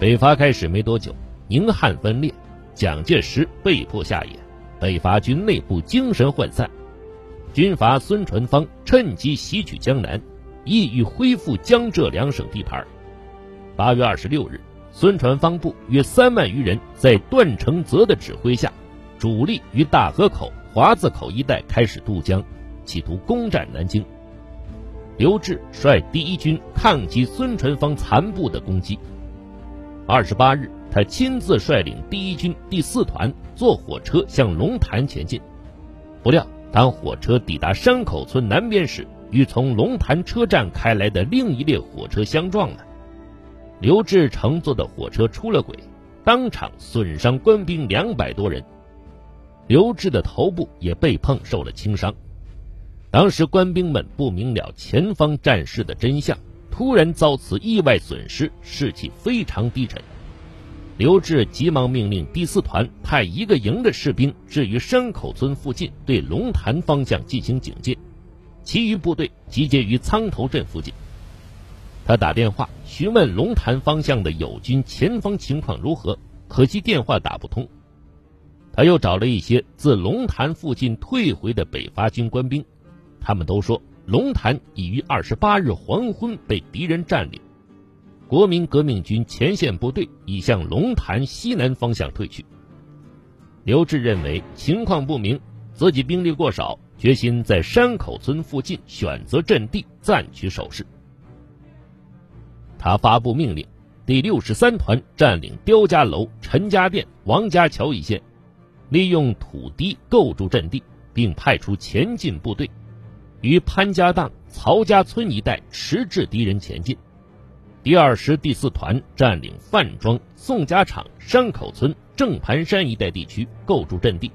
北伐开始没多久，宁汉分裂，蒋介石被迫下野，北伐军内部精神涣散，军阀孙传芳趁机袭取江南，意欲恢复江浙两省地盘。八月二十六日，孙传芳部约三万余人在段承泽的指挥下，主力于大河口、华字口一带开始渡江，企图攻占南京。刘志率第一军抗击孙传芳残部的攻击。二十八日，他亲自率领第一军第四团坐火车向龙潭前进。不料，当火车抵达山口村南边时，与从龙潭车站开来的另一列火车相撞了。刘志乘坐的火车出了轨，当场损伤官兵两百多人。刘志的头部也被碰，受了轻伤。当时官兵们不明了前方战事的真相。突然遭此意外损失，士气非常低沉。刘志急忙命令第四团派一个营的士兵置于山口村附近，对龙潭方向进行警戒，其余部队集结于苍头镇附近。他打电话询问龙潭方向的友军前方情况如何，可惜电话打不通。他又找了一些自龙潭附近退回的北伐军官兵，他们都说。龙潭已于二十八日黄昏被敌人占领，国民革命军前线部队已向龙潭西南方向退去。刘志认为情况不明，自己兵力过少，决心在山口村附近选择阵地暂取守势。他发布命令，第六十三团占领刁家楼、陈家店、王家桥一线，利用土堤构筑阵地，并派出前进部队。于潘家荡、曹家村一带迟滞敌人前进。第二师第四团占领范庄、宋家场、山口村、正盘山一带地区，构筑阵地，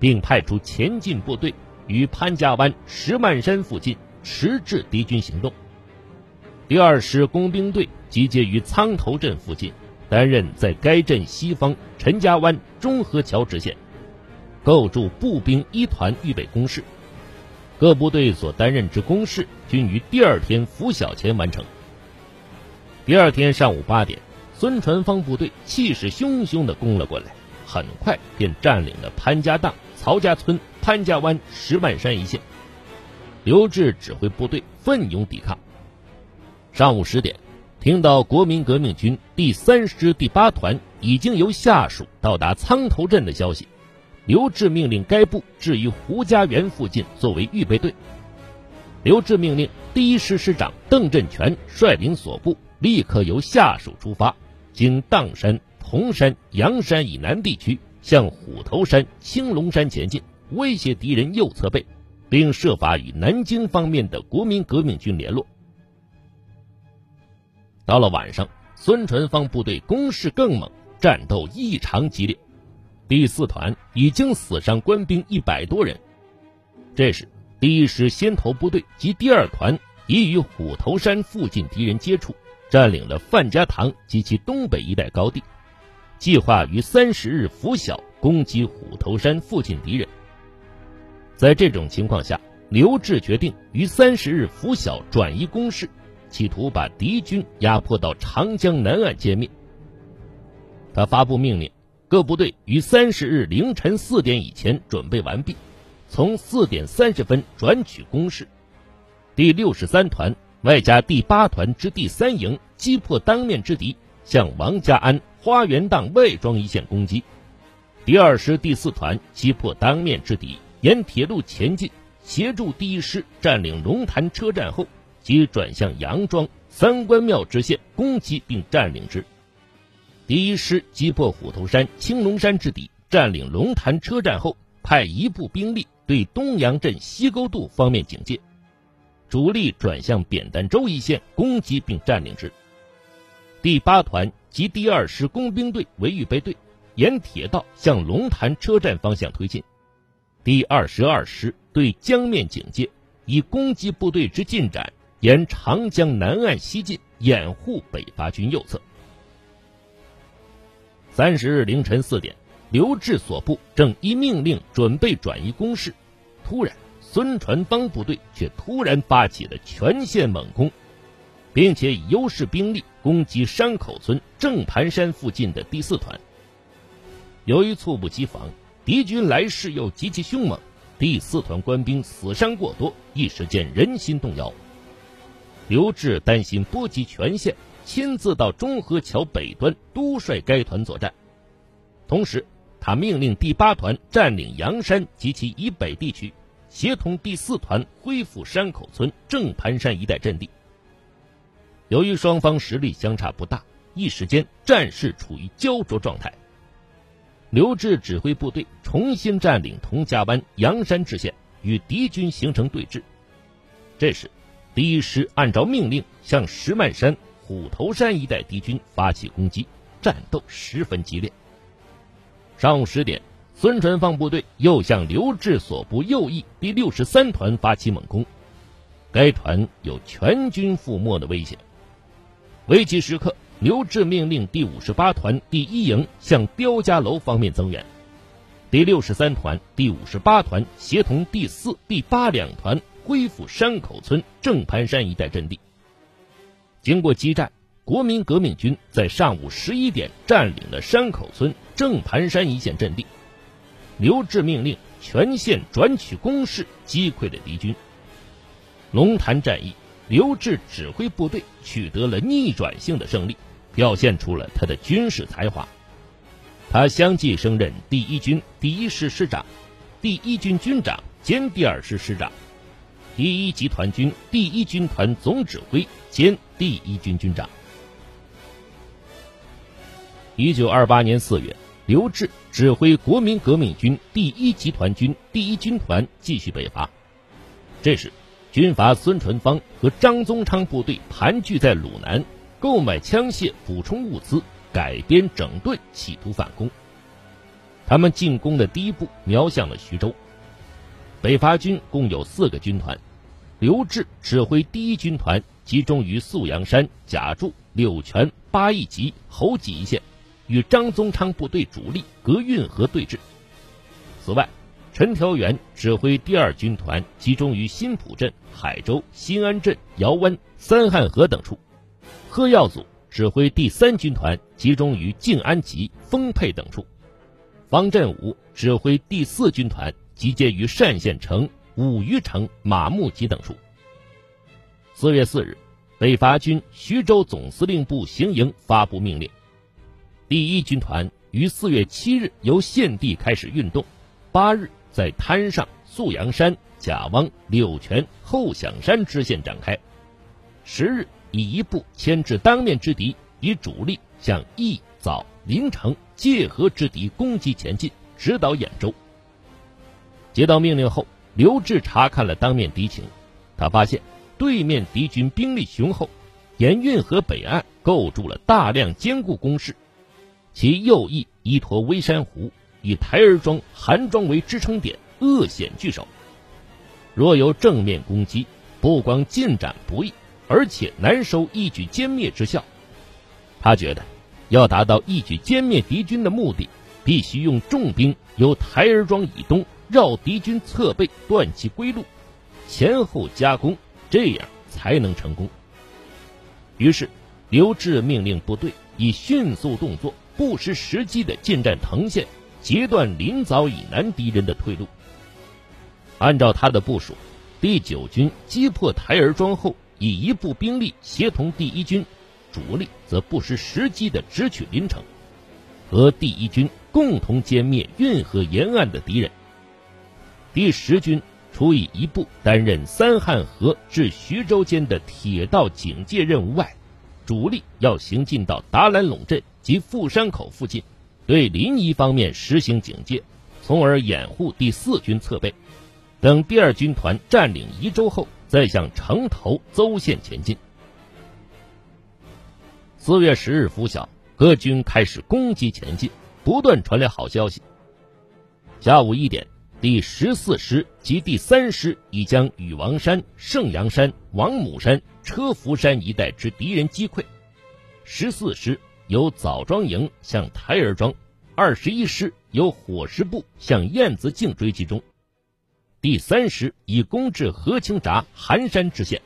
并派出前进部队于潘家湾、石漫山附近迟滞敌军行动。第二师工兵队集结于苍头镇附近，担任在该镇西方陈家湾、中河桥支线，构筑步兵一团预备工事。各部队所担任之工事均于第二天拂晓前完成。第二天上午八点，孙传芳部队气势汹汹地攻了过来，很快便占领了潘家荡、曹家村、潘家湾、石漫山一线。刘志指挥部队奋勇抵抗。上午十点，听到国民革命军第三师第八团已经由下属到达苍头镇的消息。刘志命令该部置于胡家园附近作为预备队。刘志命令第一师师长邓振全率领所部立刻由下属出发，经砀山、铜山、阳山以南地区向虎头山、青龙山前进，威胁敌人右侧背，并设法与南京方面的国民革命军联络。到了晚上，孙传芳部队攻势更猛，战斗异常激烈。第四团已经死伤官兵一百多人。这时，第一师先头部队及第二团已与虎头山附近敌人接触，占领了范家塘及其东北一带高地，计划于三十日拂晓攻击虎头山附近敌人。在这种情况下，刘志决定于三十日拂晓转移攻势，企图把敌军压迫到长江南岸歼灭。他发布命令。各部队于三十日凌晨四点以前准备完毕，从四点三十分转取攻势。第六十三团外加第八团之第三营击破当面之敌，向王家安、花园荡外庄一线攻击。第二师第四团击破当面之敌，沿铁路前进，协助第一师占领龙潭车站后，即转向杨庄、三官庙支线攻击并占领之。第一师击破虎头山、青龙山之敌，占领龙潭车站后，派一部兵力对东阳镇西沟渡方面警戒，主力转向扁担洲一线攻击并占领之。第八团及第二师工兵队为预备队，沿铁道向龙潭车站方向推进。第二十二师对江面警戒，以攻击部队之进展，沿长江南岸西进，掩护北伐军右侧。三十日凌晨四点，刘志所部正依命令准备转移攻势，突然孙传芳部队却突然发起了全线猛攻，并且以优势兵力攻击山口村正盘山附近的第四团。由于猝不及防，敌军来势又极其凶猛，第四团官兵死伤过多，一时间人心动摇。刘志担心波及全线，亲自到中河桥北端督率该团作战，同时他命令第八团占领阳山及其以北地区，协同第四团恢复山口村正盘山一带阵地。由于双方实力相差不大，一时间战事处于焦灼状态。刘志指挥部队重新占领佟家湾、阳山支线，与敌军形成对峙。这时，第一师按照命令向石漫山、虎头山一带敌军发起攻击，战斗十分激烈。上午十点，孙传芳部队又向刘志所部右翼第六十三团发起猛攻，该团有全军覆没的危险。危急时刻，刘志命令第五十八团第一营向刁家楼方面增援，第六十三团、第五十八团协同第四、第八两团恢复山口村正盘山一带阵地。经过激战，国民革命军在上午十一点占领了山口村正盘山一线阵地。刘志命令全线转取攻势，击溃了敌军。龙潭战役。刘志指挥部队取得了逆转性的胜利，表现出了他的军事才华。他相继升任第一军第一师师长、第一军军长兼第二师师长、第一集团军第一军团总指挥兼第一军军长。一九二八年四月，刘志指挥国民革命军第一集团军第一军团继续北伐，这时。军阀孙传芳和张宗昌部队盘踞在鲁南，购买枪械、补充物资、改编整顿，企图反攻。他们进攻的第一步瞄向了徐州。北伐军共有四个军团，刘志指挥第一军团集中于宿阳山、贾筑、柳泉、八义集、侯集一线，与张宗昌部队主力隔运河对峙。此外，陈调元指挥第二军团集中于新浦镇、海州、新安镇、姚湾、三汉河等处；贺耀祖指挥第三军团集中于静安集、丰沛等处；方振武指挥第四军团集结于单县城、五余城、马木集等处。四月四日，北伐军徐州总司令部行营发布命令：第一军团于四月七日由现地开始运动，八日。在滩上、宿阳山、贾汪、柳泉、后响山支线展开。十日以一部牵制当面之敌，以主力向义、枣、临城、界河之敌攻击前进，直捣兖州。接到命令后，刘志查看了当面敌情，他发现对面敌军兵力雄厚，沿运河北岸构筑了大量坚固工事，其右翼依托微山湖。以台儿庄、韩庄为支撑点，恶险据守。若有正面攻击，不光进展不易，而且难收一举歼灭之效。他觉得，要达到一举歼灭敌军的目的，必须用重兵由台儿庄以东绕敌军侧背，断其归路，前后夹攻，这样才能成功。于是，刘志命令部队以迅速动作、不失时机的进占藤县。截断临枣以南敌人的退路。按照他的部署，第九军击破台儿庄后，以一部兵力协同第一军，主力则不失时机的直取临城，和第一军共同歼灭运河沿岸的敌人。第十军除以一部担任三汉河至徐州间的铁道警戒任务外，主力要行进到达兰垄镇及富山口附近。对临沂方面实行警戒，从而掩护第四军侧背。等第二军团占领宜州后，再向城头邹县前进。四月十日拂晓，各军开始攻击前进，不断传来好消息。下午一点，第十四师及第三师已将禹王山、圣阳山、王母山、车浮山一带之敌人击溃。十四师。由枣庄营向台儿庄，二十一师由火石部向燕子径追击中，第三师已攻至河清闸、寒山支线。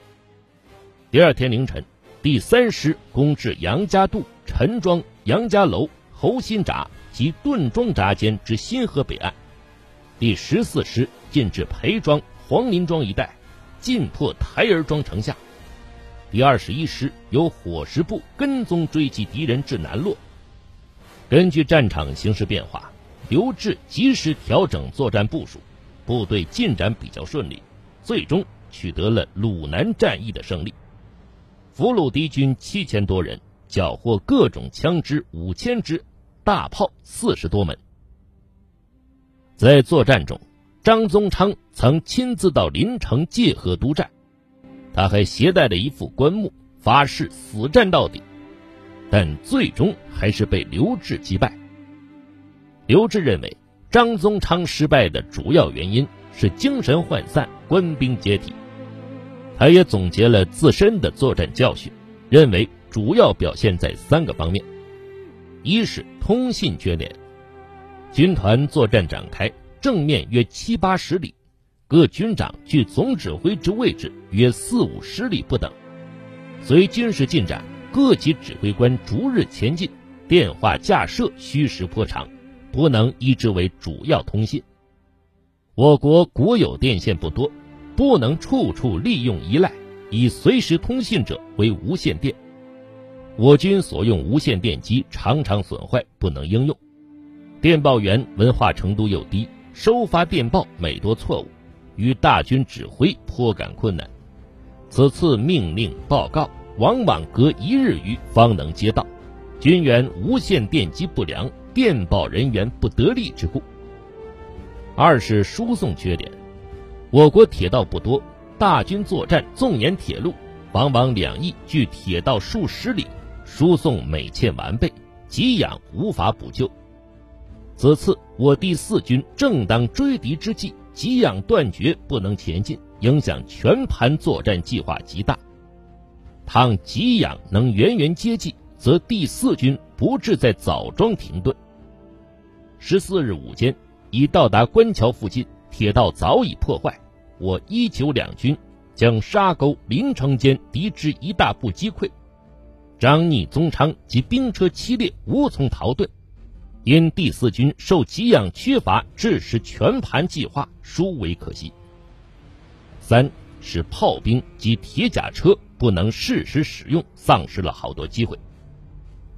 第二天凌晨，第三师攻至杨家渡、陈庄、杨家楼、侯新闸及顿庄闸间之新河北岸；第十四师进至裴庄、黄林庄一带，进破台儿庄城下；第二十一师由火石部跟踪追击敌人至南洛。根据战场形势变化，刘志及时调整作战部署，部队进展比较顺利，最终取得了鲁南战役的胜利。俘虏敌军七千多人，缴获各种枪支五千支，大炮四十多门。在作战中，张宗昌曾亲自到临城界河督战，他还携带了一副棺木，发誓死战到底，但最终还是被刘志击败。刘志认为，张宗昌失败的主要原因是精神涣散，官兵解体。他也总结了自身的作战教训，认为主要表现在三个方面：一是通信缺点，军团作战展开，正面约七八十里，各军长距总指挥之位置约四五十里不等。随军事进展，各级指挥官逐日前进，电话架设虚实颇长，不能一直为主要通信。我国国有电线不多。不能处处利用依赖，以随时通信者为无线电。我军所用无线电机常常损坏，不能应用。电报员文化程度又低，收发电报每多错误，与大军指挥颇感困难。此次命令报告往往隔一日余方能接到，军员无线电机不良，电报人员不得力之故。二是输送缺点。我国铁道不多，大军作战纵沿铁路，往往两翼距铁道数十里，输送每欠完备，给养无法补救。此次我第四军正当追敌之际，给养断绝，不能前进，影响全盘作战计划极大。倘给养能源源接济，则第四军不致在枣庄停顿。十四日午间，已到达官桥附近。铁道早已破坏，我一九两军将沙沟临城间敌之一大部击溃，张逆、宗昌及兵车七列无从逃遁，因第四军受给养缺乏，致使全盘计划殊为可惜。三是炮兵及铁甲车不能适时使用，丧失了好多机会。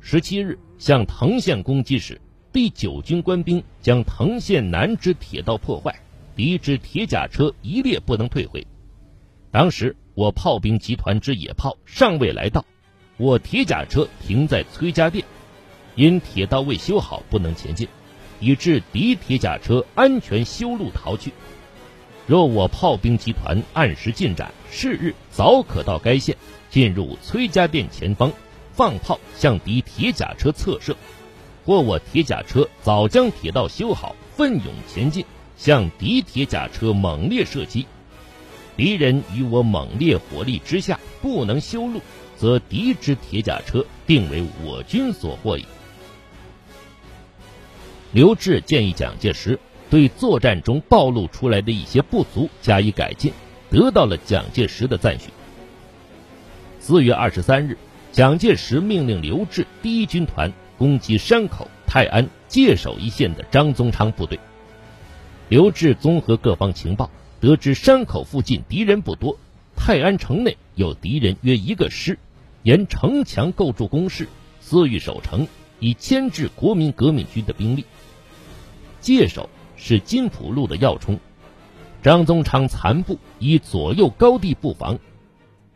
十七日向藤县攻击时，第九军官兵将藤县南之铁道破坏。敌之铁甲车一列不能退回，当时我炮兵集团之野炮尚未来到，我铁甲车停在崔家店，因铁道未修好不能前进，以致敌铁甲车安全修路逃去。若我炮兵集团按时进展，是日早可到该县，进入崔家店前方，放炮向敌铁甲车侧射，或我铁甲车早将铁道修好，奋勇前进。向敌铁甲车猛烈射击，敌人与我猛烈火力之下不能修路，则敌之铁甲车定为我军所获矣。刘志建议蒋介石对作战中暴露出来的一些不足加以改进，得到了蒋介石的赞许。四月二十三日，蒋介石命令刘志第一军团攻击山口、泰安、界首一线的张宗昌部队。刘志综合各方情报，得知山口附近敌人不多，泰安城内有敌人约一个师，沿城墙构筑工事，私欲守城，以牵制国民革命军的兵力。界首是金浦路的要冲，张宗昌残部以左右高地布防，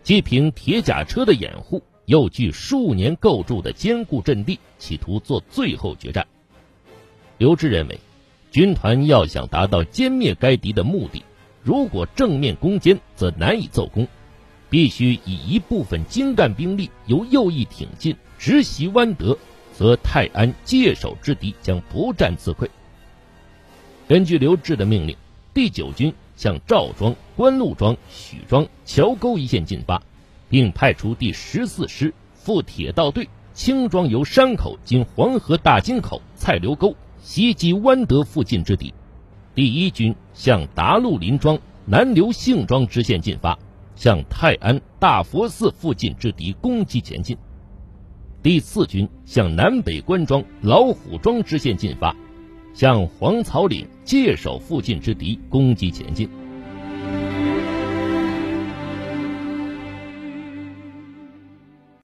既凭铁甲车的掩护，又据数年构筑的坚固阵地，企图做最后决战。刘志认为。军团要想达到歼灭该敌的目的，如果正面攻坚，则难以奏功，必须以一部分精干兵力由右翼挺进，直袭湾德，则泰安界首之敌将不战自溃。根据刘志的命令，第九军向赵庄、官路庄、许庄、桥沟一线进发，并派出第十四师赴铁道队轻装由山口经黄河大金口、蔡刘沟袭击湾德附近之敌。第一军向达路林庄、南刘杏庄支线进发，向泰安大佛寺附近之敌攻击前进。第四军向南北关庄、老虎庄支线进发，向黄草岭界首附近之敌攻击前进。